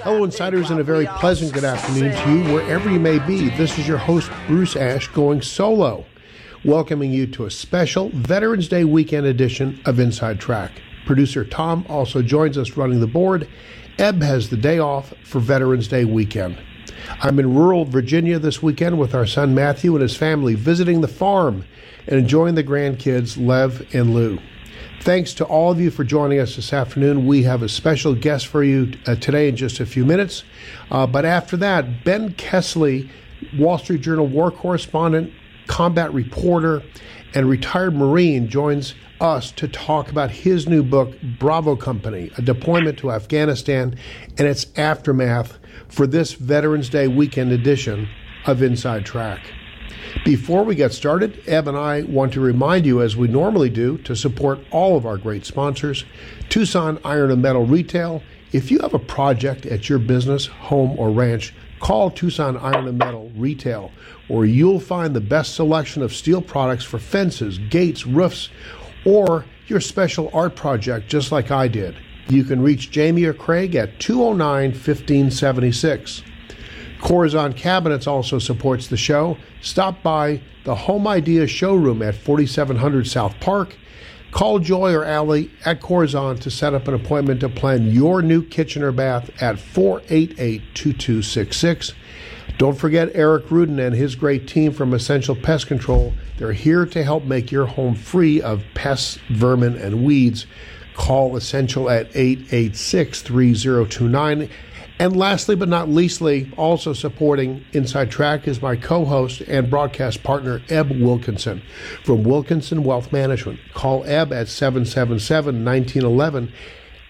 Hello, insiders, and a very pleasant good afternoon to you wherever you may be. This is your host, Bruce Ash, going solo, welcoming you to a special Veterans Day weekend edition of Inside Track. Producer Tom also joins us running the board. Eb has the day off for Veterans Day weekend. I'm in rural Virginia this weekend with our son Matthew and his family visiting the farm and enjoying the grandkids, Lev and Lou. Thanks to all of you for joining us this afternoon. We have a special guest for you uh, today in just a few minutes. Uh, but after that, Ben Kessley, Wall Street Journal war correspondent, combat reporter, and retired Marine, joins us to talk about his new book, Bravo Company A Deployment to Afghanistan and its Aftermath, for this Veterans Day weekend edition of Inside Track. Before we get started, Eb and I want to remind you, as we normally do, to support all of our great sponsors Tucson Iron and Metal Retail. If you have a project at your business, home, or ranch, call Tucson Iron and Metal Retail, where you'll find the best selection of steel products for fences, gates, roofs, or your special art project, just like I did. You can reach Jamie or Craig at 209 1576. Corazon Cabinets also supports the show. Stop by the Home Idea showroom at 4700 South Park. Call Joy or Allie at Corazon to set up an appointment to plan your new kitchen or bath at 488 2266. Don't forget Eric Rudin and his great team from Essential Pest Control. They're here to help make your home free of pests, vermin, and weeds. Call Essential at 886 3029. And lastly, but not leastly, also supporting Inside Track is my co host and broadcast partner, Eb Wilkinson from Wilkinson Wealth Management. Call Eb at 777 1911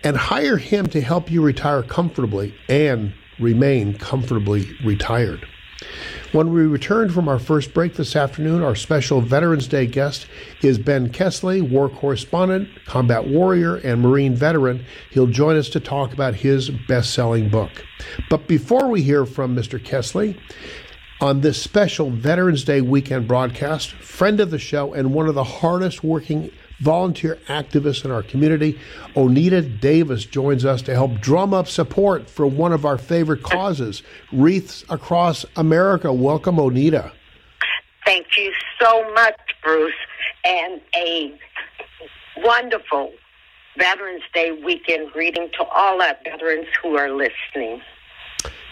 and hire him to help you retire comfortably and remain comfortably retired. When we return from our first break this afternoon, our special Veterans Day guest is Ben Kessley, war correspondent, combat warrior, and Marine veteran. He'll join us to talk about his best selling book. But before we hear from Mr. Kessley, on this special Veterans Day weekend broadcast, friend of the show and one of the hardest working volunteer activist in our community. Onita Davis joins us to help drum up support for one of our favorite causes, Wreaths Across America. Welcome, Onita. Thank you so much, Bruce, and a wonderful Veterans Day weekend greeting to all our veterans who are listening.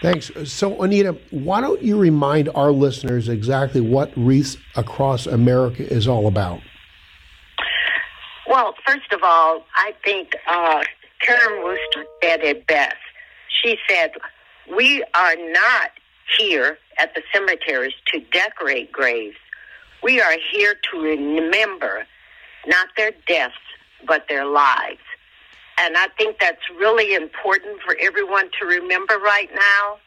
Thanks. So, Onita, why don't you remind our listeners exactly what Wreaths Across America is all about? Well, first of all, I think uh, Karen Worcester said it best. She said, We are not here at the cemeteries to decorate graves. We are here to remember not their deaths, but their lives. And I think that's really important for everyone to remember right now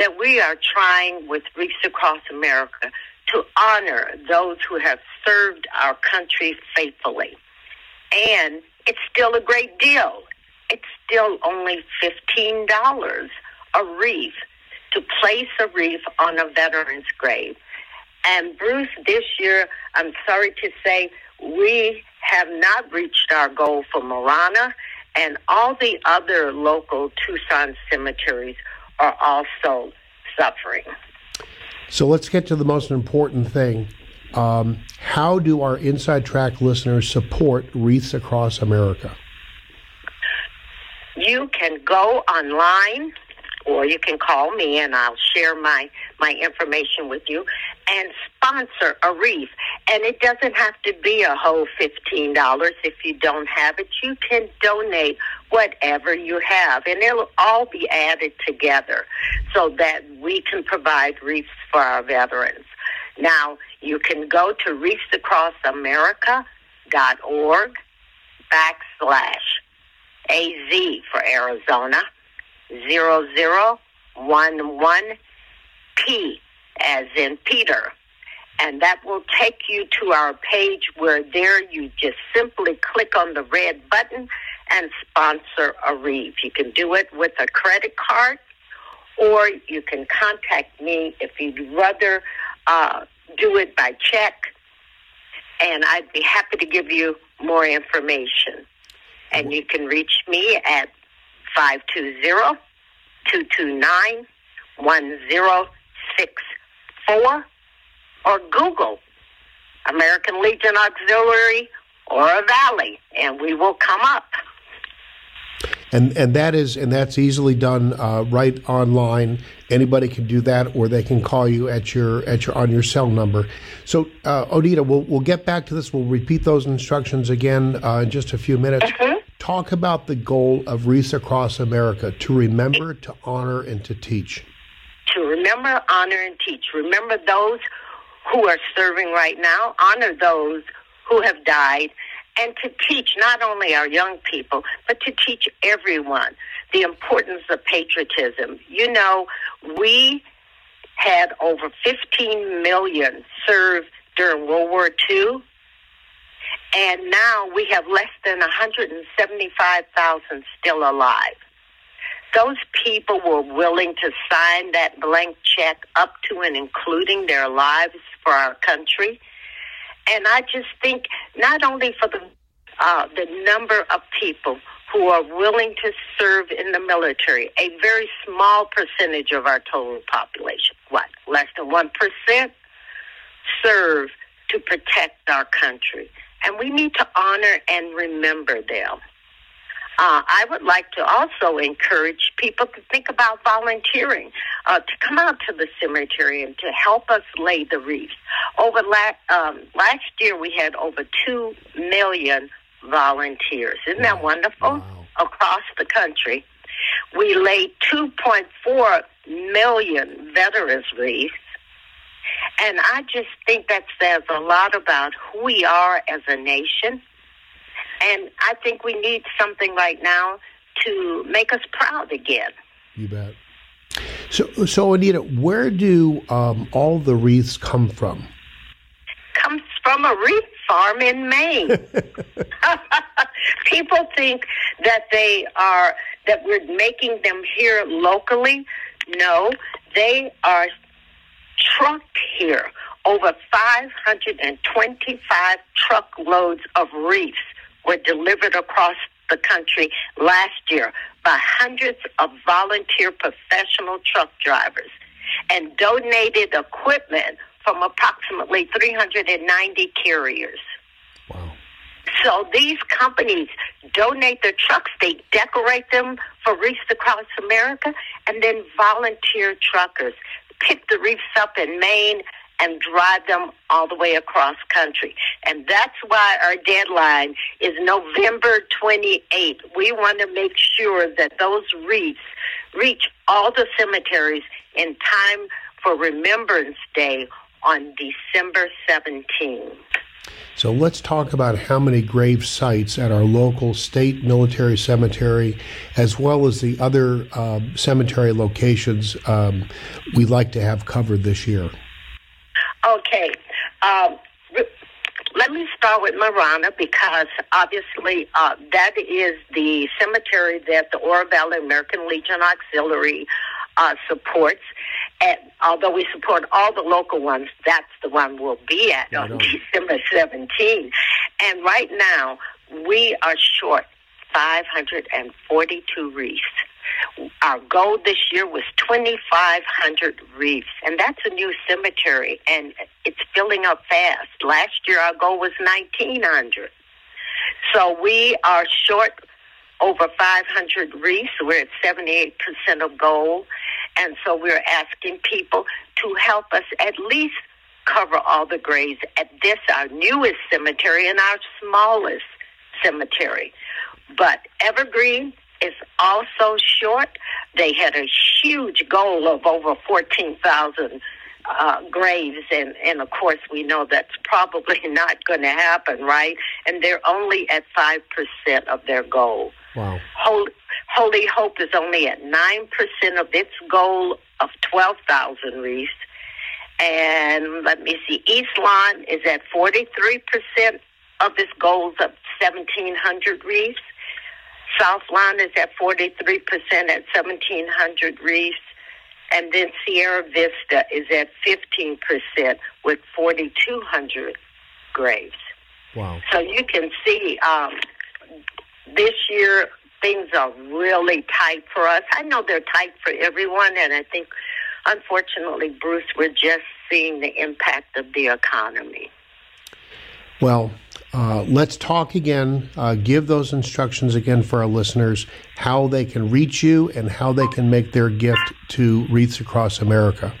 that we are trying with Wreaths Across America to honor those who have served our country faithfully and it's still a great deal. It's still only $15 a wreath to place a wreath on a veteran's grave. And Bruce, this year, I'm sorry to say, we have not reached our goal for Marana, and all the other local Tucson cemeteries are also suffering. So let's get to the most important thing. Um, how do our Inside Track listeners support Wreaths Across America? You can go online or you can call me and I'll share my, my information with you and sponsor a wreath. And it doesn't have to be a whole $15. If you don't have it, you can donate whatever you have. And it'll all be added together so that we can provide wreaths for our veterans. Now, you can go to wreathsacrossamerica.org backslash AZ for Arizona 0011P as in Peter. And that will take you to our page where there you just simply click on the red button and sponsor a wreath. You can do it with a credit card or you can contact me if you'd rather uh, do it by check, and I'd be happy to give you more information. And you can reach me at 520 229 1064 or Google American Legion Auxiliary Oro Valley, and we will come up. And and that is and that's easily done uh, right online. Anybody can do that, or they can call you at your at your on your cell number. So, uh, Onita, we'll we'll get back to this. We'll repeat those instructions again uh, in just a few minutes. Mm-hmm. Talk about the goal of Wreaths Across America: to remember, to honor, and to teach. To remember, honor, and teach. Remember those who are serving right now. Honor those who have died and to teach not only our young people, but to teach everyone the importance of patriotism. You know, we had over 15 million serve during World War II, and now we have less than 175,000 still alive. Those people were willing to sign that blank check up to and including their lives for our country. And I just think not only for the uh, the number of people who are willing to serve in the military, a very small percentage of our total population, what, less than 1%, serve to protect our country. And we need to honor and remember them. Uh, I would like to also encourage people to think about volunteering, uh, to come out to the cemetery and to help us lay the wreaths. Over la- um, last year, we had over two million volunteers. Isn't that wonderful? Wow. Across the country, we laid 2.4 million veterans wreaths. And I just think that says a lot about who we are as a nation and I think we need something right now to make us proud again. You bet. So, so Anita, where do um, all the wreaths come from? Comes from a wreath farm in Maine. People think that they are that we're making them here locally. No, they are trucked here. Over 525 truckloads of wreaths were delivered across the country last year by hundreds of volunteer professional truck drivers and donated equipment from approximately 390 carriers. Wow. So these companies donate their trucks, they decorate them for Wreaths Across America, and then volunteer truckers pick the wreaths up in Maine and drive them all the way across country. And that's why our deadline is November 28th. We want to make sure that those wreaths reach all the cemeteries in time for Remembrance Day on December 17th. So let's talk about how many grave sites at our local state military cemetery, as well as the other um, cemetery locations um, we'd like to have covered this year. Okay. Um, let me start with Marana because obviously uh, that is the cemetery that the Oro Valley American Legion Auxiliary uh, supports. And although we support all the local ones, that's the one we'll be at on on. December 17. And right now, we are short 542 wreaths. Our goal this year was 2,500 wreaths, and that's a new cemetery, and it's filling up fast. Last year, our goal was 1,900. So we are short over 500 wreaths. We're at 78% of goal, and so we're asking people to help us at least cover all the graves at this, our newest cemetery, and our smallest cemetery. But Evergreen is also short. They had a huge goal of over 14,000 uh, graves, and, and of course, we know that's probably not going to happen, right? And they're only at 5% of their goal. Wow. Holy, Holy Hope is only at 9% of its goal of 12,000 wreaths. And let me see, East Lawn is at 43% of its goals of 1,700 wreaths. South Lawn is at 43% at 1,700 wreaths. And then Sierra Vista is at 15% with 4,200 graves. Wow. So you can see um, this year things are really tight for us. I know they're tight for everyone, and I think, unfortunately, Bruce, we're just seeing the impact of the economy. Well, uh, let's talk again. Uh, give those instructions again for our listeners how they can reach you and how they can make their gift to Wreaths Across America.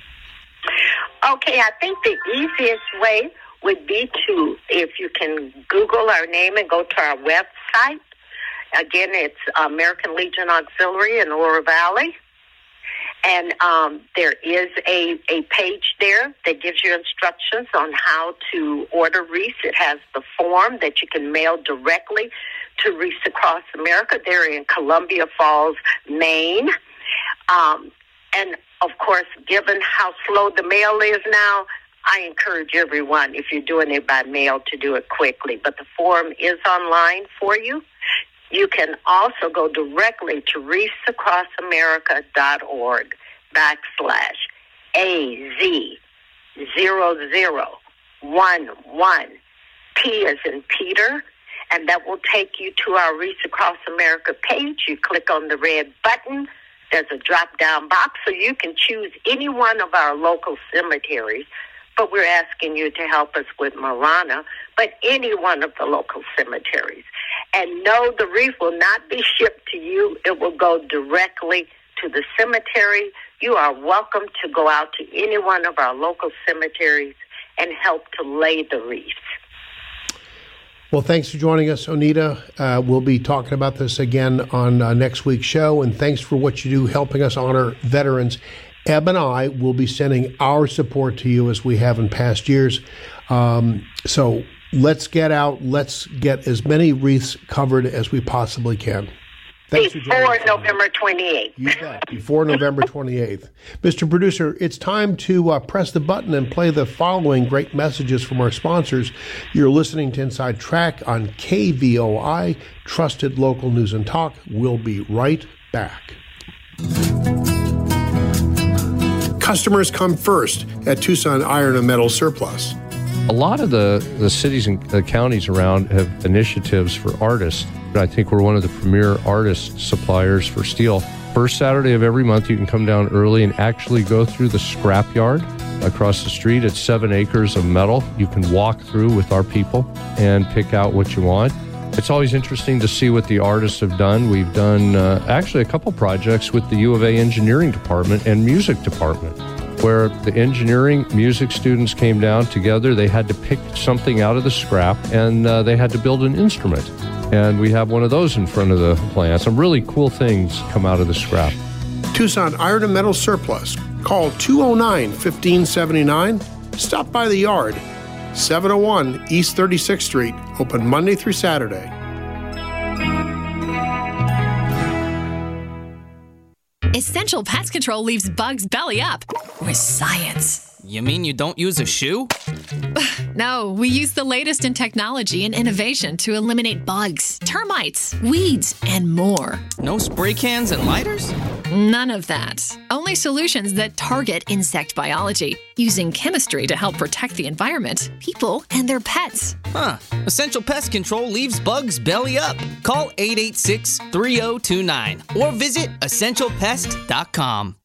Okay, I think the easiest way would be to, if you can Google our name and go to our website. Again, it's American Legion Auxiliary in Oro Valley. And um, there is a, a page there that gives you instructions on how to order wreaths. It has the form that you can mail directly to Wreaths Across America. They're in Columbia Falls, Maine. Um, and of course, given how slow the mail is now, I encourage everyone, if you're doing it by mail, to do it quickly. But the form is online for you. You can also go directly to wreathsacrossamerica.org backslash AZ zero zero one one P as in Peter, and that will take you to our Wreaths Across America page. You click on the red button. There's a drop down box, so you can choose any one of our local cemeteries. But we're asking you to help us with Marana, but any one of the local cemeteries. And no, the wreath will not be shipped to you. It will go directly to the cemetery. You are welcome to go out to any one of our local cemeteries and help to lay the wreath. Well, thanks for joining us, Onita. Uh, we'll be talking about this again on uh, next week's show. And thanks for what you do helping us honor veterans. Eb and I will be sending our support to you as we have in past years. Um, so let's get out. Let's get as many wreaths covered as we possibly can. Thanks before November 28th. You bet. Before November 28th. Mr. Producer, it's time to uh, press the button and play the following great messages from our sponsors. You're listening to Inside Track on KVOI, Trusted Local News and Talk. We'll be right back. Customers come first at Tucson Iron and Metal Surplus. A lot of the, the cities and the counties around have initiatives for artists. I think we're one of the premier artist suppliers for steel. First Saturday of every month, you can come down early and actually go through the scrapyard across the street. It's seven acres of metal. You can walk through with our people and pick out what you want. It's always interesting to see what the artists have done. We've done uh, actually a couple projects with the U of A engineering department and music department where the engineering music students came down together. They had to pick something out of the scrap and uh, they had to build an instrument. And we have one of those in front of the plant. Some really cool things come out of the scrap. Tucson Iron and Metal Surplus. Call 209 1579. Stop by the yard. 701 East 36th Street. Open Monday through Saturday. Essential Pest Control leaves bugs belly up with science. You mean you don't use a shoe? no, we use the latest in technology and innovation to eliminate bugs, termites, weeds, and more. No spray cans and lighters? None of that. Only solutions that target insect biology, using chemistry to help protect the environment, people, and their pets. Huh. Essential Pest Control leaves bugs belly up. Call 886 3029 or visit essentialpest.com.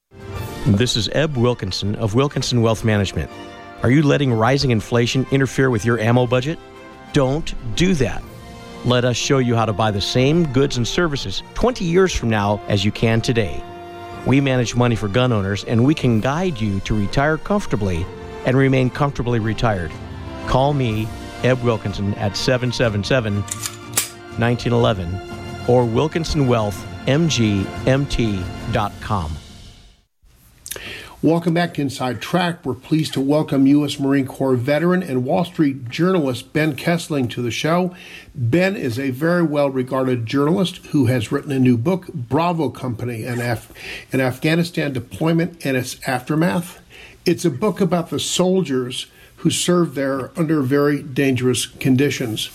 This is Eb Wilkinson of Wilkinson Wealth Management. Are you letting rising inflation interfere with your ammo budget? Don't do that. Let us show you how to buy the same goods and services 20 years from now as you can today. We manage money for gun owners and we can guide you to retire comfortably and remain comfortably retired. Call me, Eb Wilkinson, at 777 1911 or WilkinsonWealthMGMT.com. Welcome back to Inside Track. We're pleased to welcome U.S. Marine Corps veteran and Wall Street journalist Ben Kesling to the show. Ben is a very well regarded journalist who has written a new book, Bravo Company, an, Af- an Afghanistan deployment and its aftermath. It's a book about the soldiers who served there under very dangerous conditions.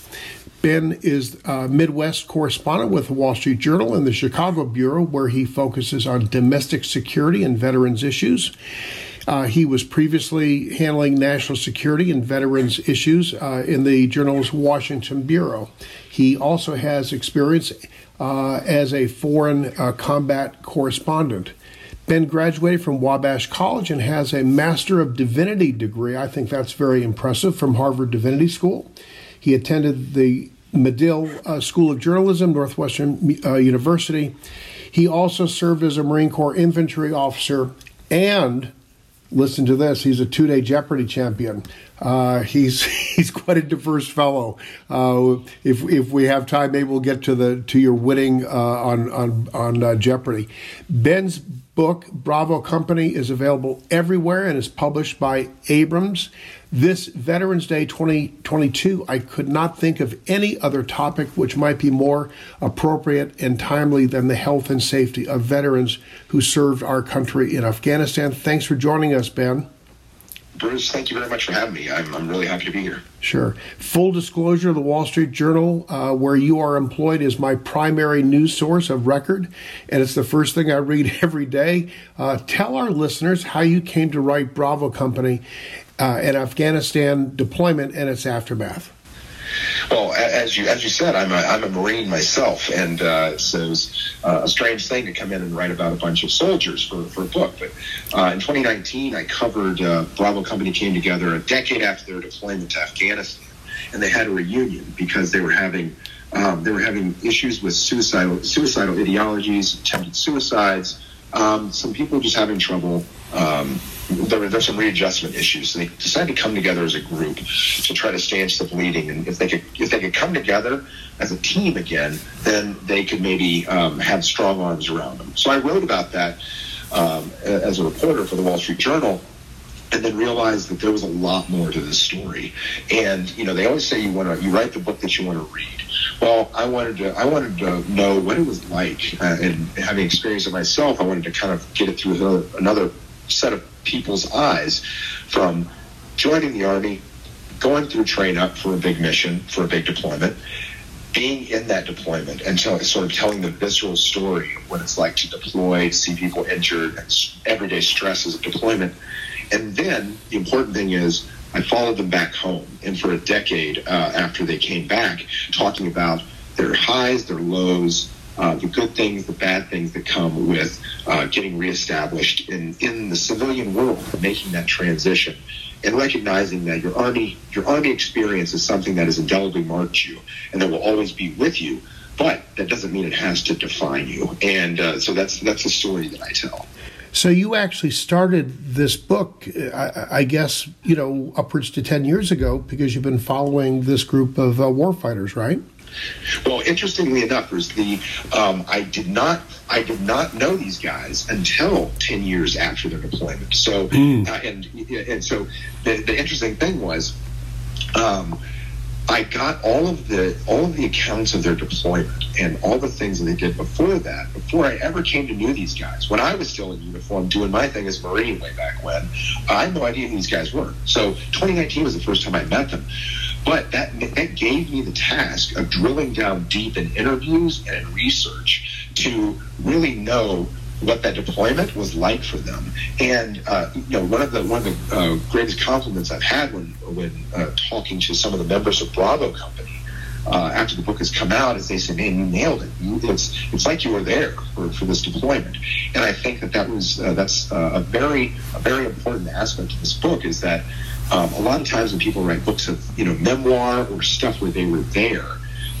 Ben is a Midwest correspondent with the Wall Street Journal and the Chicago Bureau, where he focuses on domestic security and veterans issues. Uh, he was previously handling national security and veterans issues uh, in the Journal's Washington Bureau. He also has experience uh, as a foreign uh, combat correspondent. Ben graduated from Wabash College and has a Master of Divinity degree. I think that's very impressive from Harvard Divinity School. He attended the Medill uh, School of Journalism, Northwestern uh, University. He also served as a Marine Corps infantry officer and listen to this he's a two-day jeopardy champion uh, he's he's quite a diverse fellow uh, if, if we have time maybe we'll get to the to your winning uh, on on on uh, jeopardy ben's book bravo company is available everywhere and is published by abrams this Veterans Day 2022, I could not think of any other topic which might be more appropriate and timely than the health and safety of veterans who served our country in Afghanistan. Thanks for joining us, Ben. Bruce, thank you very much for having me. I'm, I'm really happy to be here. Sure. Full disclosure the Wall Street Journal, uh, where you are employed, is my primary news source of record, and it's the first thing I read every day. Uh, tell our listeners how you came to write Bravo Company uh, and Afghanistan deployment and its aftermath. Well, as you as you said, I'm a, I'm a Marine myself, and uh, so it was uh, a strange thing to come in and write about a bunch of soldiers for, for a book. But uh, in 2019, I covered uh, Bravo Company came together a decade after their deployment to Afghanistan, and they had a reunion because they were having um, they were having issues with suicidal suicidal ideologies, attempted suicides. Um, some people just having trouble um, there, there's some readjustment issues. So they decided to come together as a group to try to stanch the bleeding. And if they could, if they could come together as a team again, then they could maybe um, have strong arms around them. So I wrote about that um, as a reporter for the Wall Street Journal. And then realized that there was a lot more to this story, and you know they always say you want to you write the book that you want to read. Well, I wanted to I wanted to know what it was like, uh, and having experienced it myself, I wanted to kind of get it through another, another set of people's eyes from joining the Army, going through train up for a big mission, for a big deployment, being in that deployment and so, sort of telling the visceral story of what it's like to deploy, see people injured, everyday stresses of deployment. And then the important thing is, I followed them back home, and for a decade uh, after they came back, talking about their highs, their lows, uh, the good things, the bad things that come with uh, getting reestablished in, in the civilian world, making that transition, and recognizing that your army your army experience is something that has indelibly marked you and that will always be with you. But that doesn't mean it has to define you. And uh, so that's that's the story that I tell. So you actually started this book, I, I, guess, you know, upwards to ten years ago because you've been following this group of uh, warfighters, right? Well, interestingly enough, was the um, I did not I did not know these guys until ten years after their deployment. So mm. uh, and and so the, the interesting thing was. Um, I got all of the all of the accounts of their deployment and all the things that they did before that, before I ever came to know these guys. When I was still in uniform doing my thing as a Marine way back when, I had no idea who these guys were. So 2019 was the first time I met them. But that that gave me the task of drilling down deep in interviews and in research to really know what that deployment was like for them. And uh, you know, one of the one of the uh, greatest compliments I've had when when uh, talking to some of the members of Bravo Company. Uh, after the book has come out, is they say, "Man, you nailed it. It's it's like you were there for, for this deployment." And I think that that was uh, that's uh, a very a very important aspect of this book is that um, a lot of times when people write books of you know memoir or stuff where they were there,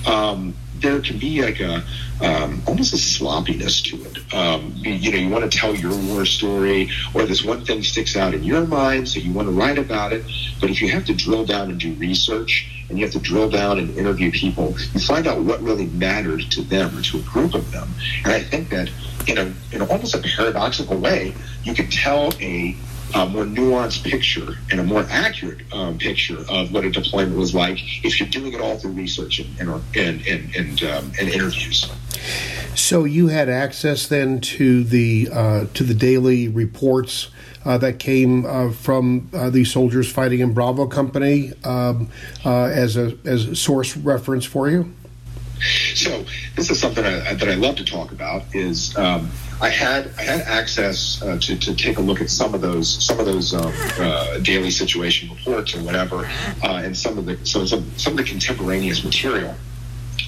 um, there can be like a um, almost a sloppiness to it. Um, you, you, know, you want to tell your war story, or this one thing sticks out in your mind, so you want to write about it. But if you have to drill down and do research, and you have to drill down and interview people, you find out what really mattered to them or to a group of them. And I think that in a in almost a paradoxical way, you can tell a a more nuanced picture and a more accurate um, picture of what a deployment was like if you're doing it all through research and and and and, um, and interviews. So you had access then to the uh, to the daily reports uh, that came uh, from uh, these soldiers fighting in Bravo Company um, uh, as a as a source reference for you. So this is something I, that I love to talk about. Is um, I had I had access uh, to, to take a look at some of those some of those um, uh, daily situation reports or whatever, uh, and some of the so some some of the contemporaneous material.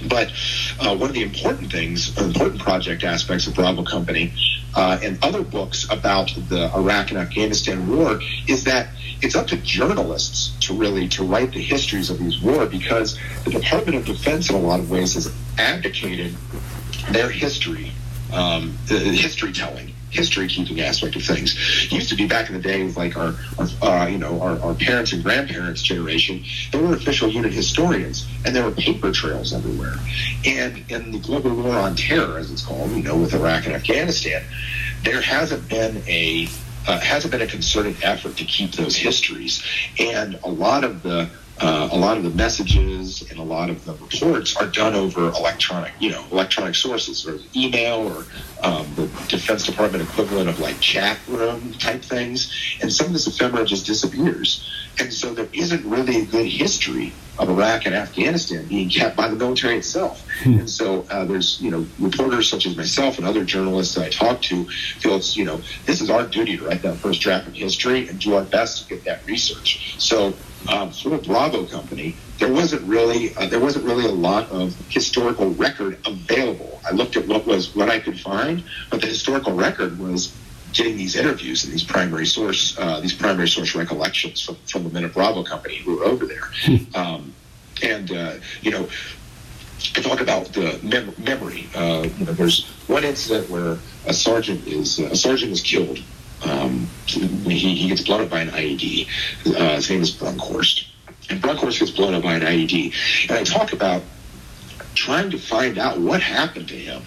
But uh, one of the important things, important project aspects of Bravo Company uh, and other books about the Iraq and Afghanistan war is that it's up to journalists to really to write the histories of these war because the Department of Defense in a lot of ways has abdicated their history, um, the history telling history keeping aspect of things. It used to be back in the day with like our, our uh, you know, our, our, parents and grandparents' generation, they were official unit historians, and there were paper trails everywhere. And in the global war on terror, as it's called, you know, with Iraq and Afghanistan, there hasn't been a uh, hasn't been a concerted effort to keep those histories, and a lot of the uh, a lot of the messages and a lot of the reports are done over electronic, you know, electronic sources or email or um, the Defense Department equivalent of like chat room type things. And some of this ephemera just disappears. And so there isn't really a good history of Iraq and Afghanistan being kept by the military itself. Hmm. And so uh, there's, you know, reporters such as myself and other journalists that I talk to feel it's, you know, this is our duty to write that first draft of history and do our best to get that research. So um, for the Bravo company, there wasn't really uh, there wasn't really a lot of historical record available. I looked at what was what I could find, but the historical record was getting these interviews and these primary source uh, these primary source recollections from, from the men of Bravo company who were over there. Hmm. Um, and uh, you know, I talk about the mem- memory. Uh, you know, there's one incident where a sergeant is uh, a sergeant is killed um, he, he gets blown up by an IED. Uh, his name is Brunkhorst. And Brunkhorst gets blown up by an IED. And I talk about trying to find out what happened to him,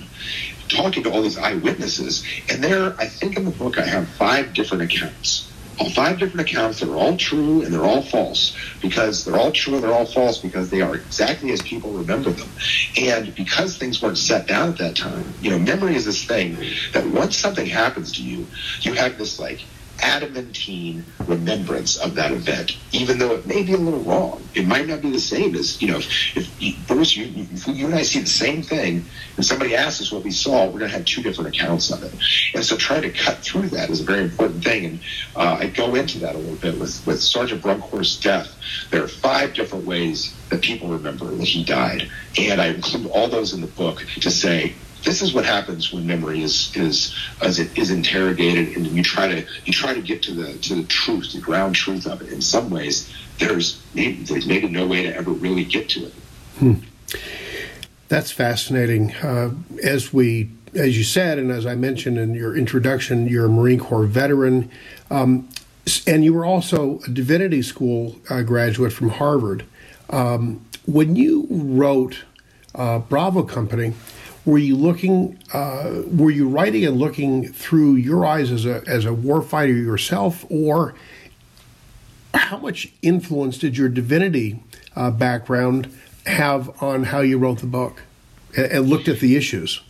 talking to all these eyewitnesses. And there, I think in the book, I have five different accounts All five different accounts that are all true and they're all false because they're all true and they're all false because they are exactly as people remember them. And because things weren't set down at that time, you know, memory is this thing that once something happens to you, you have this like adamantine remembrance of that event, even though it may be a little wrong. It might not be the same as, you know, if, if Bruce, you, if you and I see the same thing, and somebody asks us what we saw, we're going to have two different accounts of it. And so trying to cut through that is a very important thing. And uh, I go into that a little bit with, with Sergeant Brunkhorst's death. There are five different ways that people remember that he died. And I include all those in the book to say, this is what happens when memory is is as it is interrogated and you try to you try to get to the to the truth the ground truth of it. In some ways there's maybe, there's maybe no way to ever really get to it. Hmm. that's fascinating. Uh, as we as you said and as i mentioned in your introduction you're a marine corps veteran um, and you were also a divinity school uh, graduate from harvard. Um, when you wrote uh, bravo company were you looking uh, were you writing and looking through your eyes as a as a warfighter yourself or how much influence did your divinity uh, background have on how you wrote the book and, and, looked at the issues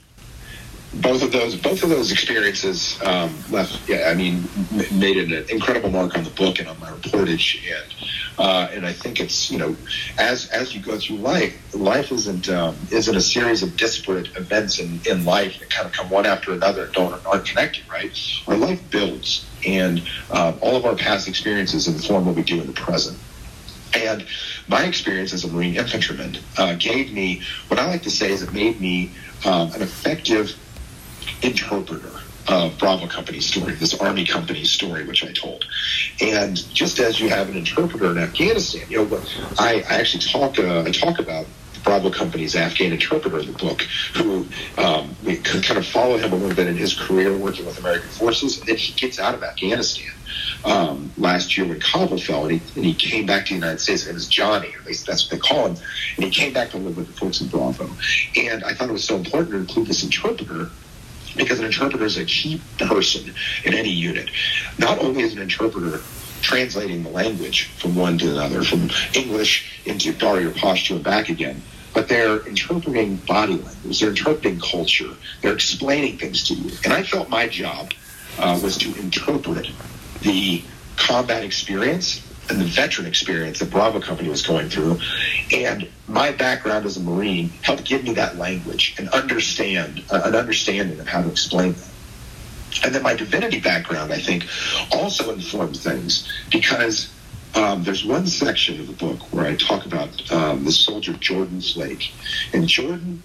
both of those both of those experiences um, left yeah i mean made an incredible mark on the book and on my reportage and uh, and I think it's you know, as as you go through life, life isn't um, isn't a series of disparate events in, in life that kind of come one after another and don't aren't connected, right? Our life builds, and uh, all of our past experiences inform what we do in the present. And my experience as a Marine infantryman uh, gave me what I like to say is it made me um, an effective interpreter of Bravo Company's story, this Army Company's story, which I told. And just as you have an interpreter in Afghanistan, you know, I, I actually talk uh, I talk about Bravo Company's Afghan interpreter in the book, who um, we kind of follow him a little bit in his career working with American forces, and then he gets out of Afghanistan um, last year when Kabul fell, and he, and he came back to the United States. It was Johnny, at least that's what they call him, and he came back to live with the folks in Bravo. And I thought it was so important to include this interpreter because an interpreter is a key person in any unit. Not only is an interpreter translating the language from one to another, from English into Dari Pashto and back again, but they're interpreting body language, they're interpreting culture, they're explaining things to you. And I felt my job uh, was to interpret the combat experience and the veteran experience that Bravo Company was going through. And my background as a Marine helped give me that language and understand uh, an understanding of how to explain that. And then my divinity background, I think, also informed things because um, there's one section of the book where I talk about um, the soldier Jordan Flake. And Jordan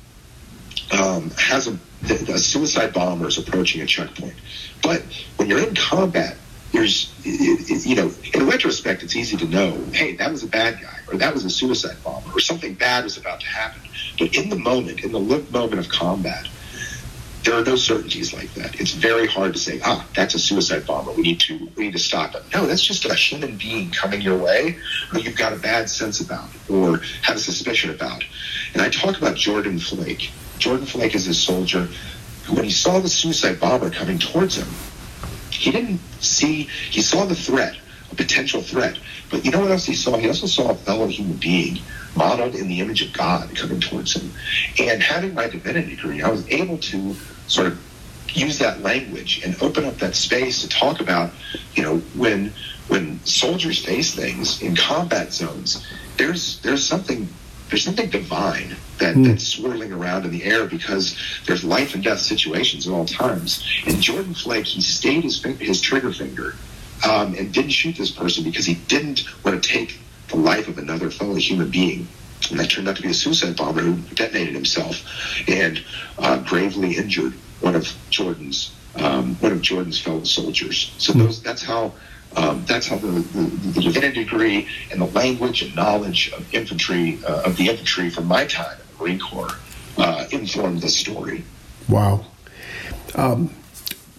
um, has a, a suicide bomber is approaching a checkpoint. But when you're in combat, there's, you know, in retrospect, it's easy to know, hey, that was a bad guy, or that was a suicide bomber, or something bad was about to happen. But in the moment, in the moment of combat, there are no certainties like that. It's very hard to say, ah, that's a suicide bomber. We need to we need to stop it. No, that's just a human being coming your way who you've got a bad sense about or have a suspicion about. And I talk about Jordan Flake. Jordan Flake is a soldier who, when he saw the suicide bomber coming towards him, he didn't see he saw the threat, a potential threat. But you know what else he saw? He also saw a fellow human being modeled in the image of God coming towards him. And having my divinity degree, I was able to sort of use that language and open up that space to talk about, you know, when when soldiers face things in combat zones, there's there's something there's something divine that, mm. that's swirling around in the air because there's life and death situations at all times. And Jordan Flake, he stayed his his trigger finger um, and didn't shoot this person because he didn't want to take the life of another fellow human being. And that turned out to be a suicide bomber who detonated himself and uh, gravely injured one of Jordan's um, one of Jordan's fellow soldiers. So hmm. those that's how um, that's how the, the, the, divinity degree and the language and knowledge of infantry uh, of the infantry from my time in the Marine Corps uh, informed this story. Wow. Um,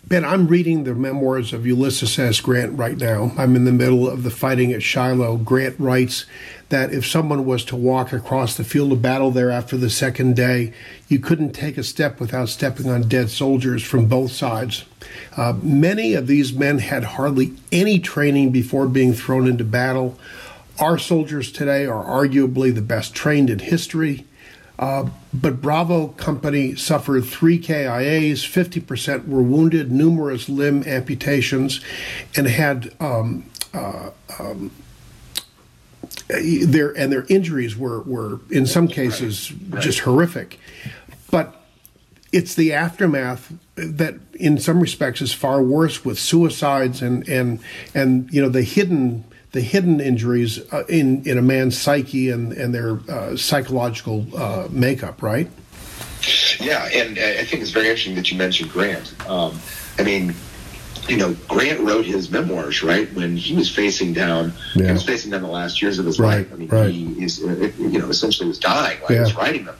Ben, I'm reading the memoirs of Ulysses S. Grant right now. I'm in the middle of the fighting at Shiloh. Grant writes that if someone was to walk across the field of battle there after the second day, you couldn't take a step without stepping on dead soldiers from both sides. Uh, many of these men had hardly any training before being thrown into battle. Our soldiers today are arguably the best trained in history. Uh, but Bravo Company suffered three KIAs, 50% were wounded, numerous limb amputations, and had um, uh, um, their and their injuries were were in some cases right. Right. just horrific. But it's the aftermath that, in some respects, is far worse with suicides and and and you know the hidden the hidden injuries uh, in in a man's psyche and and their uh, psychological uh, makeup, right? Yeah, and I think it's very interesting that you mentioned Grant. Um, I mean, you know, Grant wrote his memoirs right when he was facing down. Yeah. He was facing down the last years of his right, life. I mean, right. he is, uh, you know, essentially was dying while yeah. he was writing them,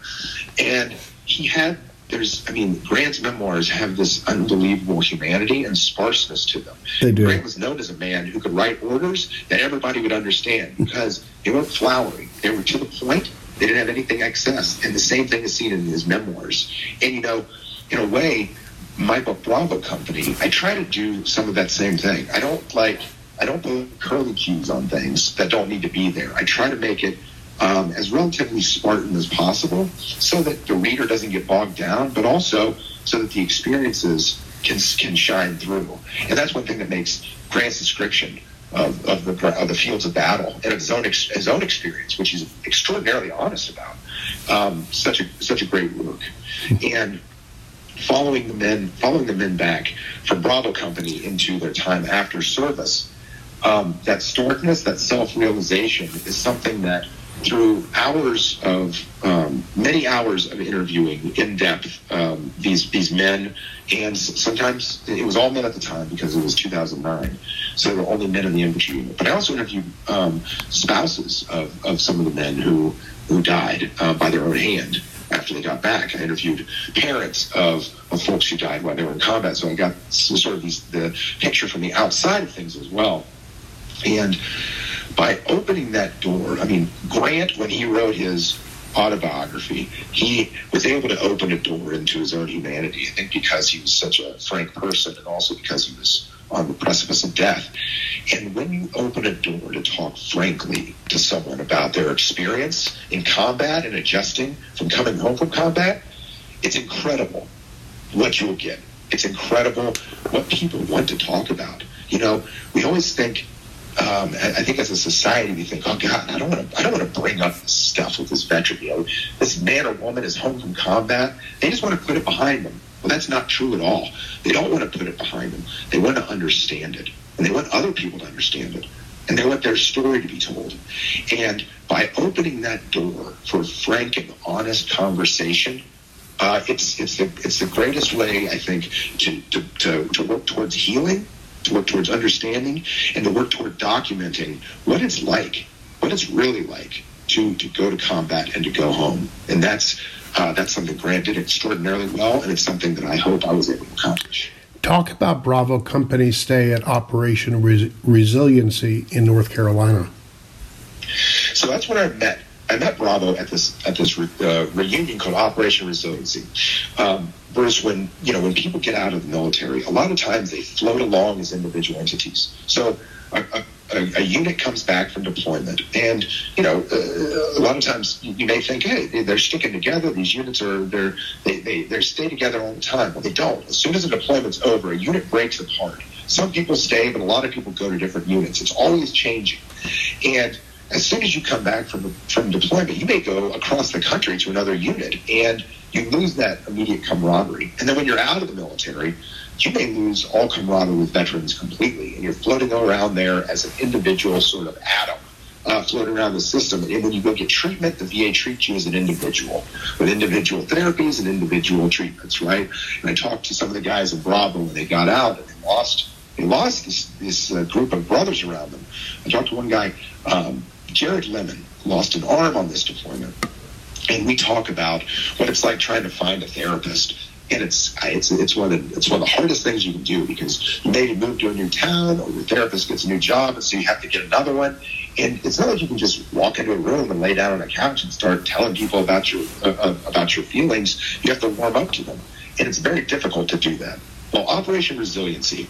and he had there's, I mean, Grant's memoirs have this unbelievable humanity and sparseness to them. They do. Grant was known as a man who could write orders that everybody would understand because they weren't flowery. They were to the point. They didn't have anything excess. And the same thing is seen in his memoirs. And, you know, in a way, my book Bravo Company, I try to do some of that same thing. I don't like, I don't put curly cues on things that don't need to be there. I try to make it um, as relatively Spartan as possible so that the reader doesn't get bogged down, but also so that the experiences can, can shine through. And that's one thing that makes Grant's description of, of, the, of the fields of battle and of his own, his own experience, which he's extraordinarily honest about, um, such, a, such a great work. And following the men, following the men back from Bravo Company into their time after service, um, that starkness, that self-realization is something that through hours of um, many hours of interviewing in depth um, these these men, and sometimes it was all men at the time because it was 2009, so there were only men in the infantry unit. But I also interviewed um, spouses of, of some of the men who who died uh, by their own hand after they got back. I interviewed parents of, of folks who died while they were in combat, so I got sort of these, the picture from the outside of things as well. And by opening that door, I mean, Grant, when he wrote his autobiography, he was able to open a door into his own humanity. I think because he was such a frank person and also because he was on the precipice of death. And when you open a door to talk frankly to someone about their experience in combat and adjusting from coming home from combat, it's incredible what you'll get. It's incredible what people want to talk about. You know, we always think um, I think as a society we think, oh God, I don't want to, I don't want to bring up this stuff with this veteran. You know, this man or woman is home from combat. They just want to put it behind them. Well, that's not true at all. They don't want to put it behind them. They want to understand it, and they want other people to understand it, and they want their story to be told. And by opening that door for frank and honest conversation, uh, it's it's the it's the greatest way I think to, to, to, to work towards healing, to work towards understanding, and to work toward documenting what it's like, what it's really like to to go to combat and to go home. And that's uh, that's something Grant did extraordinarily well, and it's something that I hope I was able to accomplish. Talk about Bravo Company's stay at Operation Res- Resiliency in North Carolina. So that's when I met. I met Bravo at this at this uh, reunion called Operation Resiliency. Um, Bruce, when you know when people get out of the military, a lot of times they float along as individual entities. So a, a, a, a unit comes back from deployment, and you know uh, a lot of times you may think, hey, they're sticking together. These units are they're they they they stay together all the time. Well, they don't. As soon as the deployment's over, a unit breaks apart. Some people stay, but a lot of people go to different units. It's always changing, and as soon as you come back from from deployment, you may go across the country to another unit, and you lose that immediate camaraderie. And then when you're out of the military, you may lose all camaraderie with veterans completely, and you're floating around there as an individual sort of atom. Uh, floating around the system, and when you go get treatment, the VA treats you as an individual with individual therapies and individual treatments, right? And I talked to some of the guys in Bravo when they got out, and they lost they lost this, this uh, group of brothers around them. I talked to one guy, um, Jared Lemon, lost an arm on this deployment, and we talk about what it's like trying to find a therapist. And it's it's it's one of the, it's one of the hardest things you can do because you maybe move to a new town or your therapist gets a new job, and so you have to get another one. And it's not like you can just walk into a room and lay down on a couch and start telling people about your uh, uh about your feelings. You have to warm up to them, and it's very difficult to do that. Well, Operation Resiliency,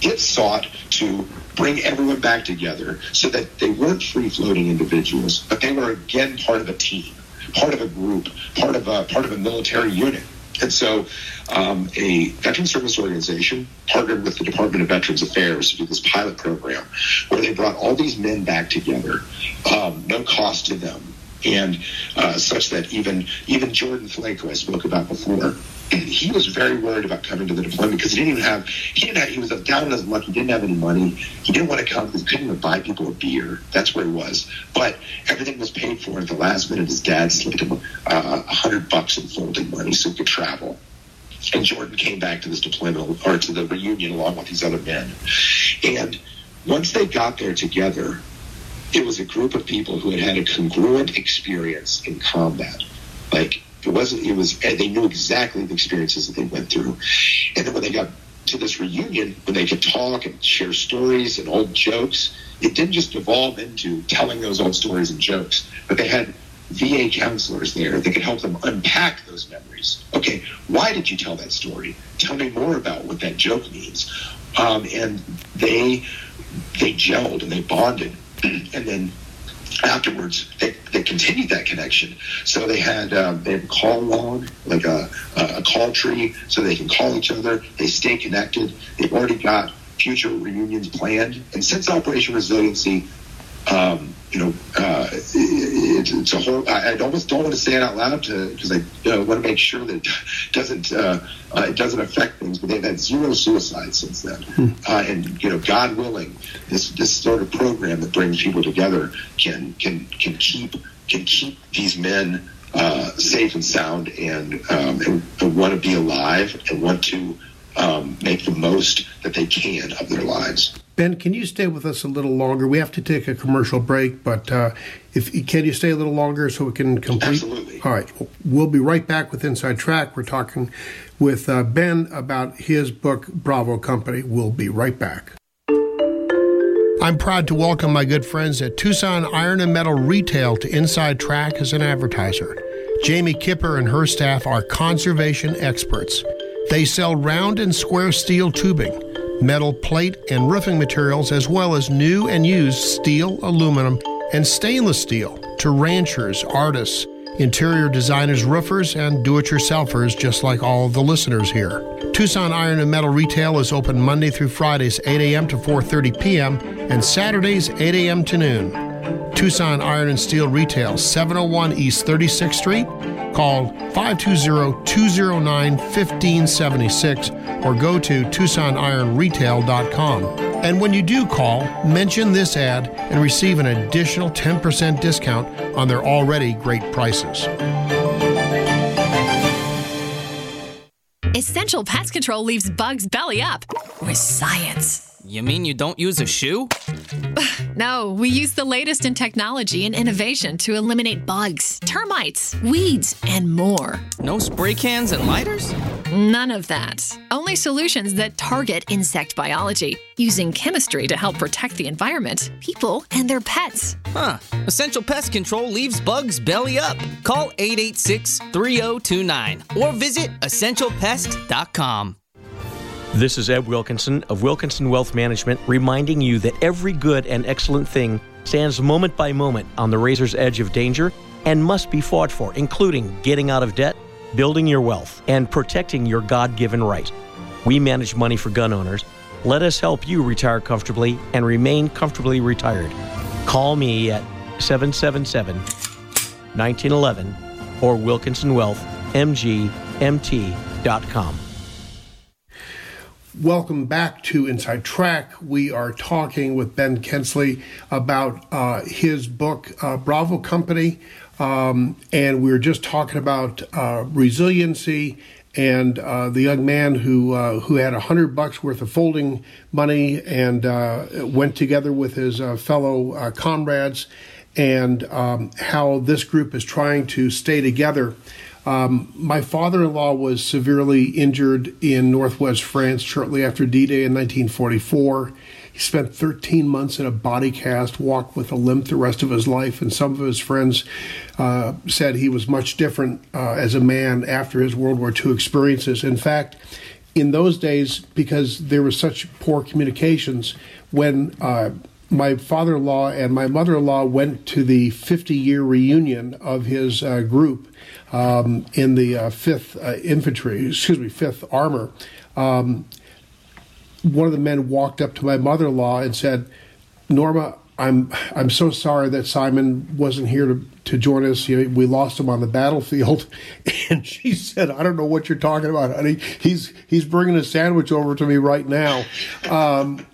it sought to bring everyone back together so that they weren't free floating individuals, but they were again part of a team, part of a group, part of a part of a military unit. And so, um, a veteran service organization partnered with the Department of Veterans Affairs to do this pilot program where they brought all these men back together, um, no cost to them, and uh, such that even even Jordan Flake, who I spoke about before, he was very worried about coming to the deployment because he didn't even have he didn't have, he was down on his luck. He didn't have any money. He didn't want to come because he couldn't even buy people a beer. That's where he was. But everything was paid for at the last minute. His dad slipped him uh, a uh, hundred bucks in folding money so he could travel. And Jordan came back to this deployment or to the reunion along with these other men. And once they got there together, it was a group of people who had had a congruent experience in combat. Like it wasn't. It was. They knew exactly the experiences that they went through, and then when they got to this reunion, when they could talk and share stories and old jokes, it didn't just evolve into telling those old stories and jokes, but they had VA counselors there that could help them unpack those memories. Okay, why did you tell that story? Tell me more about what that joke means. Um, and they they gelled and they bonded, and then afterwards they, they continued that connection. So they had um, they have a call log like a, a call tree so they can call each other. They stay connected. They've already got future reunions planned. And since operation resiliency um, you know, uh, it, it's a whole. I, I, almost don't want to say it out loud because I uh, want to make sure that it doesn't uh, uh, it doesn't affect things. But they've had zero suicides since then, hmm. Uh, and you know, God willing, this this sort of program that brings people together can can can keep can keep these men uh, safe and sound and, um, and, and want to be alive and want to um, make the most that they can of their lives. Ben, can you stay with us a little longer? We have to take a commercial break, but uh, if can you stay a little longer so we can complete? Absolutely. All right, we'll be right back with Inside Track. We're talking with uh, Ben about his book Bravo Company. We'll be right back. I'm proud to welcome my good friends at Tucson Iron and Metal Retail to Inside Track as an advertiser. Jamie Kipper and her staff are conservation experts. They sell round and square steel tubing metal plate and roofing materials, as well as new and used steel, aluminum, and stainless steel to ranchers, artists, interior designers, roofers, and do it yourselfers, just like all the listeners here. Tucson Iron and Metal Retail is open Monday through Fridays, 8 a.m. to 4.30 p.m., and Saturdays, 8 a.m. to noon. Tucson Iron and Steel Retail, 701 East 36th Street. Call 520-209-1576 or go to tucsonironretail.com. And when you do call, mention this ad and receive an additional 10% discount on their already great prices. Essential Pest Control leaves bugs belly up with science. You mean you don't use a hmm. shoe? No, we use the latest in technology and innovation to eliminate bugs, termites, weeds, and more. No spray cans and lighters? None of that. Only solutions that target insect biology, using chemistry to help protect the environment, people, and their pets. Huh. Essential Pest Control leaves bugs belly up. Call 886 3029 or visit essentialpest.com. This is Eb Wilkinson of Wilkinson Wealth Management reminding you that every good and excellent thing stands moment by moment on the razor's edge of danger and must be fought for, including getting out of debt, building your wealth, and protecting your God given right. We manage money for gun owners. Let us help you retire comfortably and remain comfortably retired. Call me at 777 1911 or WilkinsonWealthMGMT.com. Welcome back to Inside Track. We are talking with Ben Kesling about uh, his book, uh, Bravo Company, um, and we were just talking about uh, resiliency and uh, the young man who uh, who had a hundred bucks worth of folding money and uh, went together with his fellow comrades, and um, how this group is trying to stay together. Um, my father in law was severely injured in northwest France shortly after D Day in 1944. He spent 13 months in a body cast, walked with a limp the rest of his life, and some of his friends uh, said he was much different uh, as a man after his World War II experiences. In fact, in those days, because there was such poor communications, when uh, my father in law and my mother in law went to the 50 year reunion of his uh, group um, in the uh, 5th uh, Infantry, excuse me, 5th Armor. Um, one of the men walked up to my mother in law and said, Norma, I'm I'm so sorry that Simon wasn't here to, to join us. You know, we lost him on the battlefield, and she said, "I don't know what you're talking about, honey. He's he's bringing a sandwich over to me right now." Um,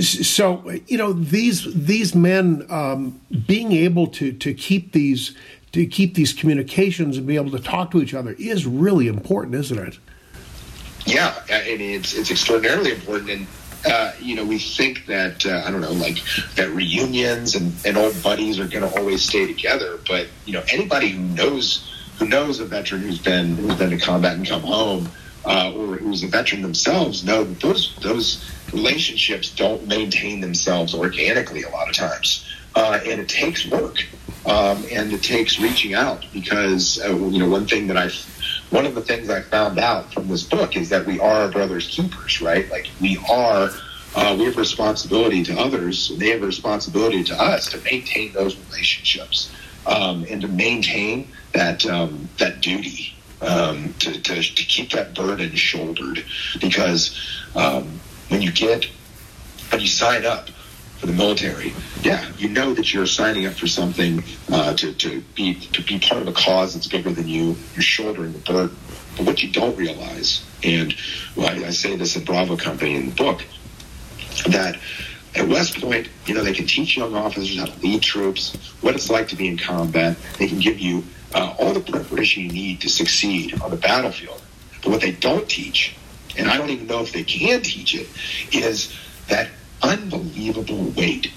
so you know these these men um, being able to to keep these to keep these communications and be able to talk to each other is really important, isn't it? Yeah, I mean it's it's extraordinarily important, and uh, you know we think that uh, I don't know, like that reunions and, and old buddies are going to always stay together, but you know anybody who knows who knows a veteran who's been who's been to combat and come home, uh, or who's a veteran themselves, know that those those relationships don't maintain themselves organically a lot of times, uh, and it takes work. Um, and it takes reaching out because uh, you know one thing that I one of the things I found out from this book is that we are our brother's keepers, right? Like we are uh, we have responsibility to others, they have a responsibility to us to maintain those relationships um, and to maintain that um, that duty um, to, to, to keep that burden shouldered because um, when you get when you sign up for the military, yeah, you know that you're signing up for something uh, to, to be to be part of a cause that's bigger than you. You're shouldering the burden. But what you don't realize, and well, I, I say this at Bravo Company in the book, that at West Point, you know, they can teach young officers how to lead troops, what it's like to be in combat. They can give you uh, all the preparation you need to succeed on the battlefield. But what they don't teach, and I don't even know if they can teach it, is that unbelievable weight,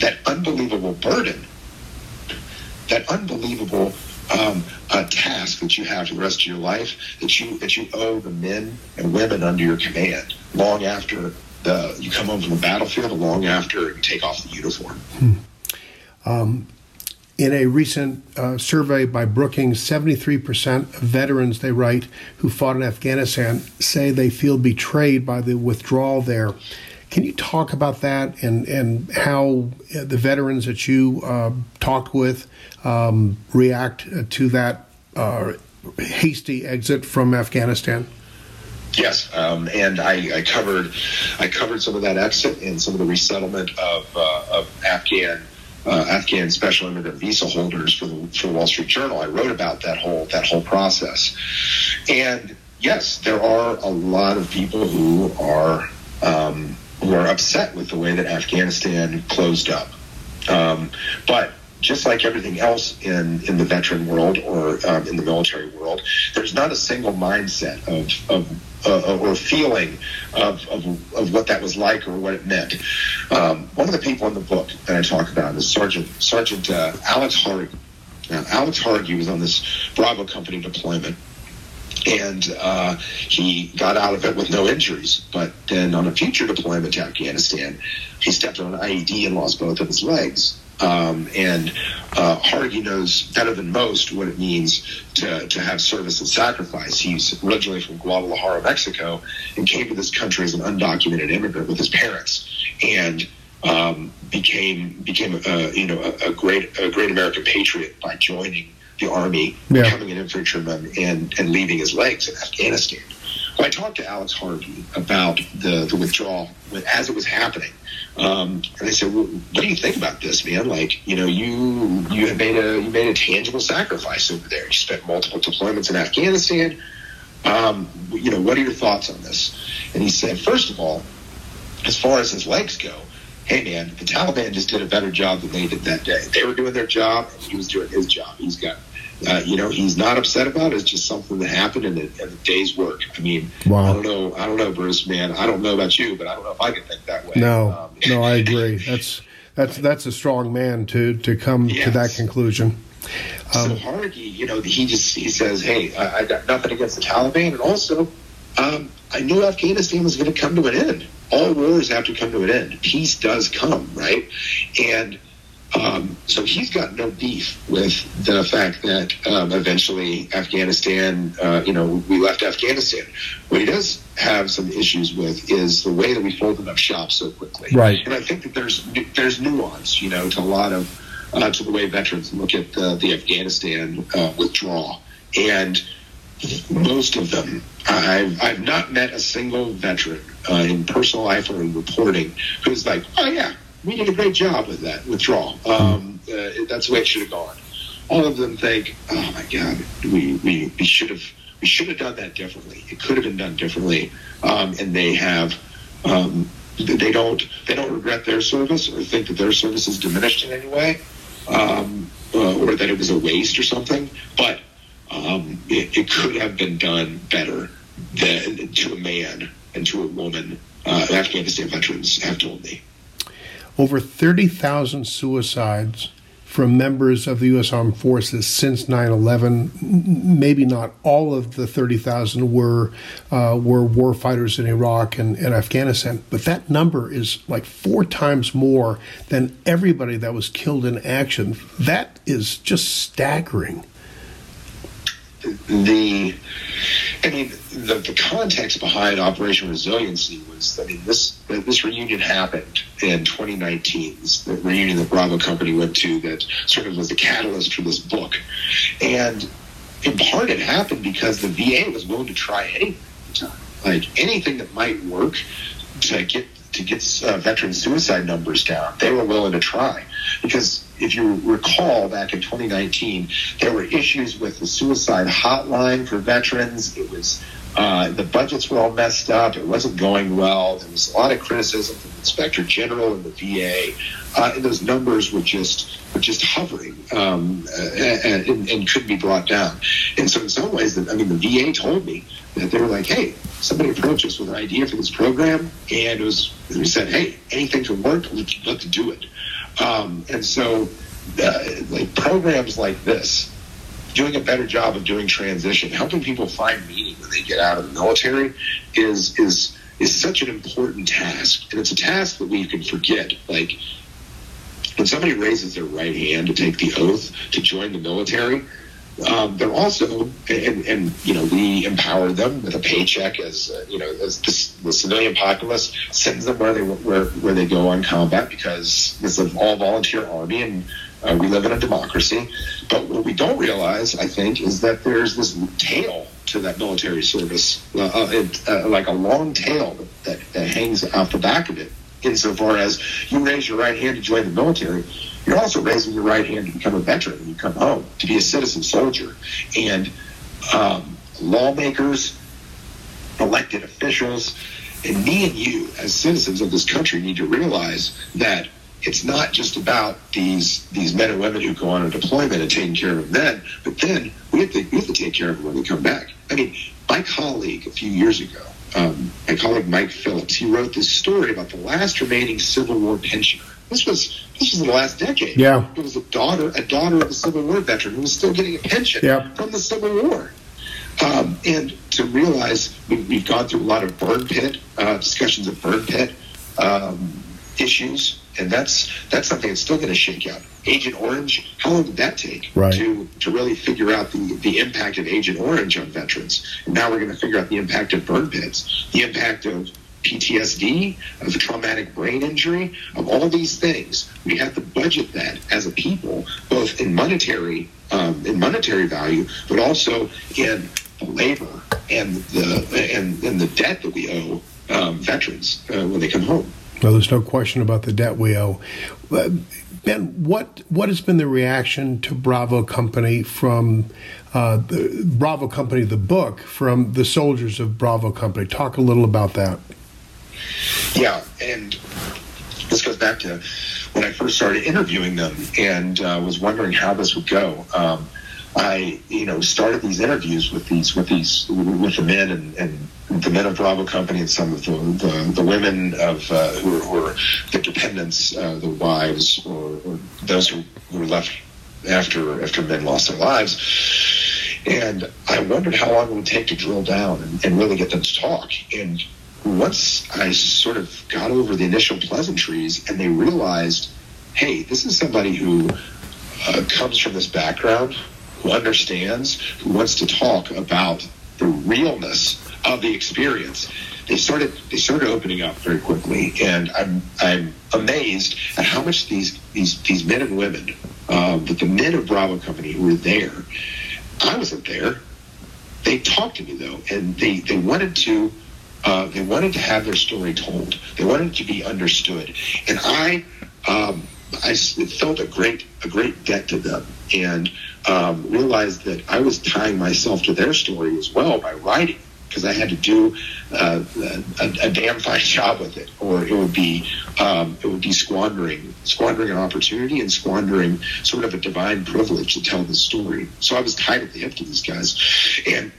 that unbelievable burden, that unbelievable um, uh, task that you have for the rest of your life that you that you owe the men and women under your command long after the you come home from the battlefield, long after you take off the uniform. Hmm. Um, in a recent uh, survey by Brookings, 73% of veterans, they write, who fought in Afghanistan say they feel betrayed by the withdrawal there. Can you talk about that and, and how the veterans that you uh, talked with um, react to that uh, hasty exit from Afghanistan? Yes, um, and I, I, covered I covered some of that exit and some of the resettlement of, uh, of Afghan uh, Afghan special immigrant visa holders for the for the Wall Street Journal. I wrote about that whole that whole process, and yes, there are a lot of people who are um, who are upset with the way that Afghanistan closed up. Um, but just like everything else in, in the veteran world or um, in the military world, there's not a single mindset of, of uh, or feeling of, of, of, what that was like or what it meant. Um, one of the people in the book that I talk about is Sergeant Sergeant uh, Alex Hargi. Now, Alex Hargi was on this Bravo Company deployment, and uh, he got out of it with no injuries. But then on a future deployment to Afghanistan, he stepped on an IED and lost both of his legs. Um, and uh, Hargi knows better than most what it means to, to have service and sacrifice. He's originally from Guadalajara, Mexico, and came to this country as an undocumented immigrant with his parents, and um, became became a, you know a, a, great a great American patriot by joining the army, yeah. becoming an infantryman, and and leaving his legs in Afghanistan. Well, I talked to Alex Hargi about the, the withdrawal as it was happening. Um, and I said, well, "What do you think about this, man? Like, you know, you you have made a you made a tangible sacrifice over there. You spent multiple deployments in Afghanistan. Um, you know, what are your thoughts on this?" And he said, first of all, as far as his legs go, hey man, the Taliban just did a better job than they did that day. They were doing their job, and he was doing his job. He's got uh, you know, he's not upset about it. It's just something that happened in the, in a day's work. I mean, wow. I don't know. I don't know, Bruce, man. I don't know about you, but I don't know if I can think that way. No, um, no, I agree. That's that's that's a strong man to to come yes. to that conclusion. Um, so Hargi, you know, he just he says, "Hey, I, I got nothing against the Taliban, and also, um, I knew Afghanistan was going to come to an end. All wars have to come to an end. Peace does come, right? And." Um, so he's got no beef with the fact that um, eventually Afghanistan, uh, you know, we left Afghanistan. What he does have some issues with is the way that we folded up shop so quickly. Right. And I think that there's there's nuance, you know, to a lot of uh, to the way veterans look at the, the Afghanistan uh, withdrawal, and most of them, I've I've not met a single veteran uh, in personal life or in reporting who's like, oh yeah we did a great job with that withdrawal. Um, uh, that's the way it should have gone. All of them think, oh my God, we, we, we should have we should have done that differently. It could have been done differently, um, and they have. Um, they don't they don't regret their service or think that their service is diminished in any way, um, uh, or that it was a waste or something. But um, it, it, could have been done better than to a man and to a woman. Uh, Afghanistan veterans have told me over 30,000 suicides from members of the U.S. Armed Forces since 9/11. Maybe not all of the 30,000 were uh, were war fighters in Iraq and, and, Afghanistan, but that number is like four times more than everybody that was killed in action. That is just staggering. The I mean, the, the context behind Operation Resiliency was, I mean, this this reunion happened in 2019. This, the reunion that Bravo Company went to that sort of was the catalyst for this book, and in part it happened because the VA was willing to try anything, like anything that might work to get to get uh, veteran suicide numbers down. They were willing to try because if you recall back in 2019, there were issues with the suicide hotline for veterans. It was uh, the budgets were all messed up. It wasn't going well. There was a lot of criticism from the inspector general and the VA, uh, and those numbers were just were just hovering um, and, and, and couldn't be brought down. And so, in some ways, I mean, the VA told me that they were like, "Hey, somebody approached us with an idea for this program, and it was we said, "Hey, anything can work. Let's, let's do it." Um, and so, uh, like programs like this, doing a better job of doing transition, helping people find meaning when they get out of the military, is is is such an important task, and it's a task that we can forget. Like when somebody raises their right hand to take the oath to join the military, um, they're also, and, and, you know, we empower them with a paycheck as uh, you know, as the, civilian populace sends them where they where where they go on combat because it's an all volunteer army and uh, we live in a democracy. But what we don't realize, I think, is that there's this tail to that military service, uh, uh it, uh, like a long tail that, that hangs out the back of it. Insofar as you raise your right hand to join the military, you're also raising your right hand to become a veteran when you come home, to be a citizen soldier. And um, lawmakers, elected officials, and me and you, as citizens of this country, need to realize that it's not just about these these men and women who go on a deployment and taking care of them then, but then we have to we have to take care of them when they come back. I mean, my colleague a few years ago, um, my colleague Mike Phillips, he wrote this story about the last remaining Civil War pensioner. This was this was in the last decade. Yeah, it was a daughter a daughter of a Civil War veteran who was still getting a pension yeah. from the Civil War. Um, and to realize we, have gone through a lot of burn pit uh, discussions of burn pit um, issues, and that's that's something that's still going to shake out. Agent Orange, how long did that take right. to to really figure out the the impact of Agent Orange on veterans? And now we're going to figure out the impact of burn pits, the impact of PTSD, of traumatic brain injury, of all these things. We have to budget that as a people, both in monetary um, in monetary value, but also in labor and the and, and the debt that we owe um, veterans uh, when they come home. No, there's no question about the debt we owe. Uh, ben, what what has been the reaction to Bravo Company from uh, the Bravo Company, the book from the soldiers of Bravo Company? Talk a little about that. Yeah, and this goes back to when I first started interviewing them and uh, was wondering how this would go. Um, I, you know, started these interviews with these, with these, with the men and, and the men of Bravo Company and some of the, the, the women of uh, who, were, who, the dependents, uh, the wives, or, or those who, who, were left after after men lost their lives. And I wondered how long it would take to drill down and, and really get them to talk. And once I sort of got over the initial pleasantries and they realized, hey, this is somebody who uh, comes from this background who understands, who wants to talk about the realness of the experience. They started they started opening up very quickly, and I'm I'm amazed at how much these these these men and women, um, but the men of Bravo Company who were there, I wasn't there. They talked to me though, and they they wanted to. Uh, they wanted to have their story told. They wanted to be understood, and I, um, I felt a great, a great debt to them, and um, realized that I was tying myself to their story as well by writing because I had to do uh, a, a, damn fine job with it, or it would be um, it would be squandering squandering an opportunity and squandering sort of a divine privilege to tell the story. So I was tied at the hip to these guys, and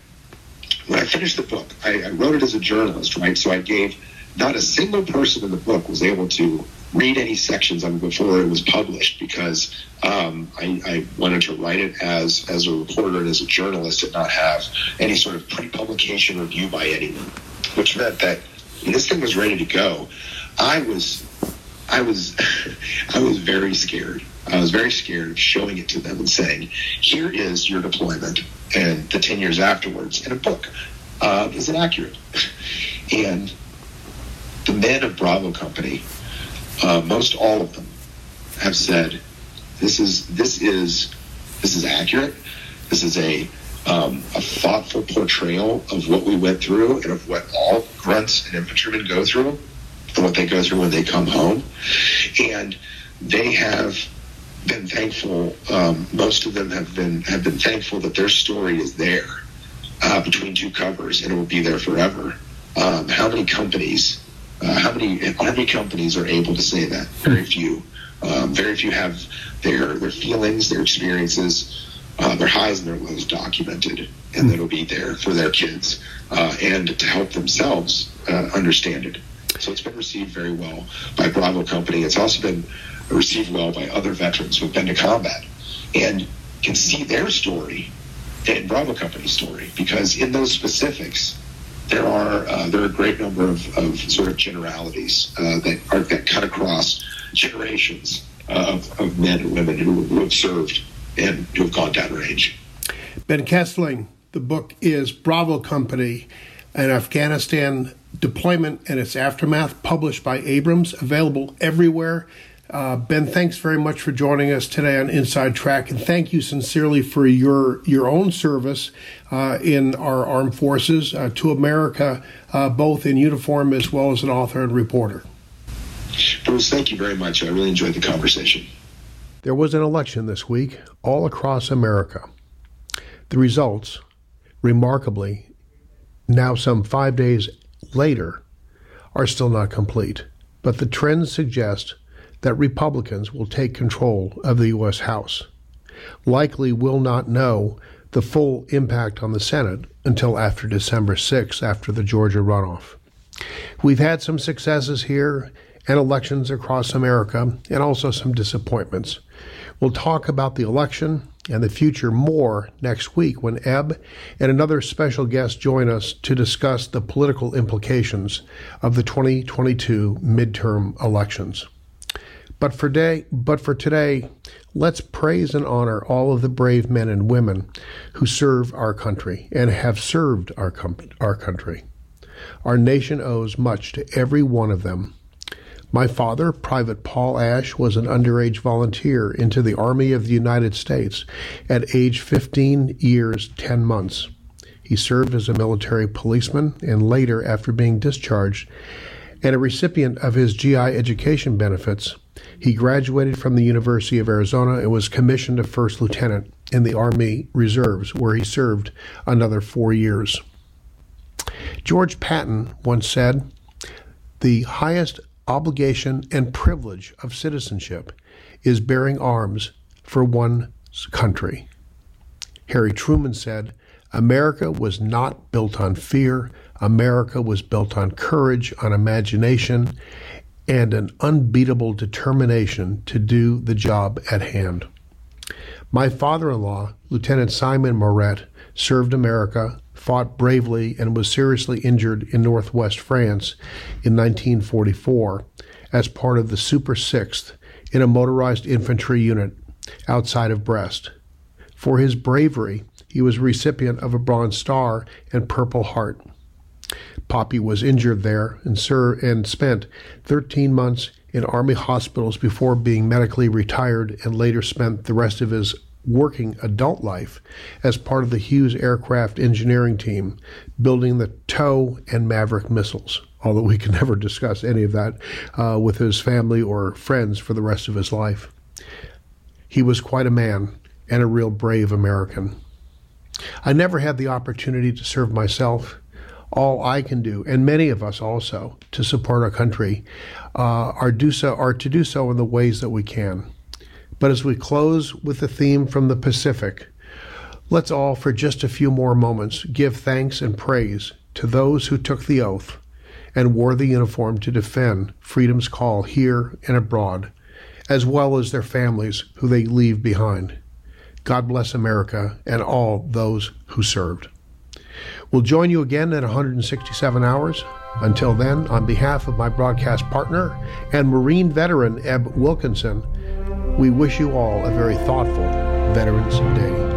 when I finished the book, I, I wrote it as a journalist, right? So I gave not a single person in the book was able to read any sections of it before it was published because um, I, I, wanted to write it as as a reporter and as a journalist and not have any sort of pre-publication review by anyone, which meant that this thing was ready to go, I was I was I was very scared. I was very scared of showing it to them and saying, "Here is your deployment and the ten years afterwards in a book. Uh, is it accurate?" and the men of Bravo Company uh, most all of them have said this is this is this is accurate. This is a um, a thoughtful portrayal of what we went through and of what all grunts and infantrymen go through and what they go through when they come home. And they have been thankful. Um, most of them have been have been thankful that their story is there uh, between two covers and it will be there forever. Um, how many companies uh, how many how many companies are able to say that? Very few. Um, very few have their their feelings, their experiences, uh, their highs and their lows documented, and that'll be there for their kids uh, and to help themselves uh, understand it. So it's been received very well by Bravo Company. It's also been received well by other veterans who've been to combat and can see their story and Bravo Company's story because in those specifics there are uh, there are a great number of, of sort of generalities uh, that are that cut across generations of, of men and women who, who have served and who have gone downrange. Ben Kesling, the book is Bravo Company, an Afghanistan deployment and its aftermath, published by Abrams, available everywhere. Uh, ben, thanks very much for joining us today on Inside Track, and thank you sincerely for your your own service uh, in our armed forces uh, to America, uh, both in uniform as well as an author and reporter. Bruce, thank you very much. I really enjoyed the conversation. There was an election this week all across America. The results, remarkably, now some five days later, are still not complete, but the trends suggest that Republicans will take control of the U.S. House. Likely will not know the full impact on the Senate until after December 6, after the Georgia runoff. We've had some successes here and elections across America, and also some disappointments. We'll talk about the election and the future more next week when Ebb and another special guest join us to discuss the political implications of the 2022 midterm elections. But for day, but for today, let's praise and honor all of the brave men and women who serve our country and have served our com- our country. Our nation owes much to every one of them my father, Private Paul Ash, was an underage volunteer into the Army of the United States at age 15 years 10 months. He served as a military policeman and later, after being discharged and a recipient of his GI education benefits, he graduated from the University of Arizona and was commissioned a first lieutenant in the Army Reserves, where he served another four years. George Patton once said, The highest obligation, and privilege of citizenship is bearing arms for one's country. Harry Truman said, America was not built on fear. America was built on courage, on imagination, and an unbeatable determination to do the job at hand. My father in law, Lieutenant Simon Moret, served America fought bravely and was seriously injured in northwest France in 1944 as part of the Super Sixth in a motorized infantry unit outside of Brest. For his bravery, he was recipient of a Bronze Star and Purple Heart. Poppy was injured there and, ser- and spent 13 months in Army hospitals before being medically retired and later spent the rest of his working adult life as part of the Hughes aircraft engineering team, building the TOW and Maverick missiles. Although we can never discuss any of that uh, with his family or friends for the rest of his life. He was quite a man and a real brave American. I never had the opportunity to serve myself. All I can do, and many of us also, to support our country, uh, are do so are to do so in the ways that we can. But as we close with the theme from the Pacific, let's all, for just a few more moments, give thanks and praise to those who took the oath and wore the uniform to defend freedom's call here and abroad, as well as their families who they leave behind. God bless America and all those who served. We'll join you again at 167 hours. Until then, on behalf of my broadcast partner and Marine veteran Ebb Wilkinson, we wish you all a very thoughtful Veterans Day.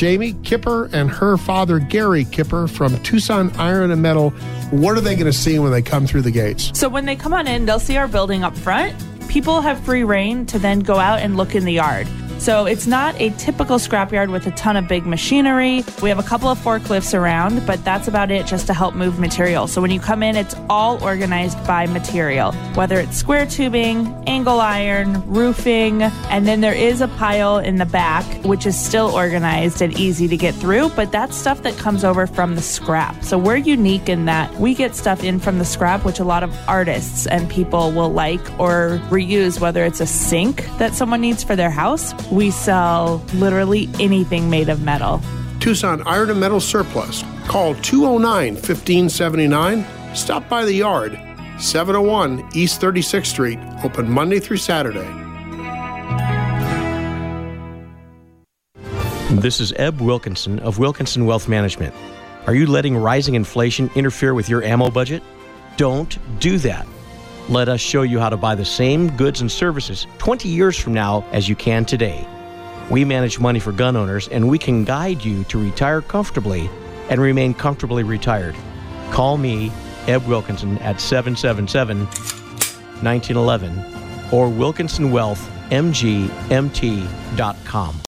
Jamie Kipper and her father, Gary Kipper, from Tucson Iron and Metal. What are they going to see when they come through the gates? So, when they come on in, they'll see our building up front. People have free reign to then go out and look in the yard. So it's not a typical scrapyard with a ton of big machinery. We have a couple of forklifts around, but that's about it just to help move material. So when you come in, it's all organized by material, whether it's square tubing, angle iron, roofing, and then there is a pile in the back, which is still organized and easy to get through, but that's stuff that comes over from the scrap. So we're unique in that we get stuff in from the scrap, which a lot of artists and people will like or reuse, whether it's a sink that someone needs for their house we sell literally anything made of metal. Tucson Iron and Metal Surplus. Call 209 1579. Stop by the yard. 701 East 36th Street, open Monday through Saturday. This is Eb Wilkinson of Wilkinson Wealth Management. Are you letting rising inflation interfere with your ammo budget? Don't do that. Let us show you how to buy the same goods and services 20 years from now as you can today. We manage money for gun owners and we can guide you to retire comfortably and remain comfortably retired. Call me, Eb Wilkinson, at 777 1911 or WilkinsonWealthMGMT.com.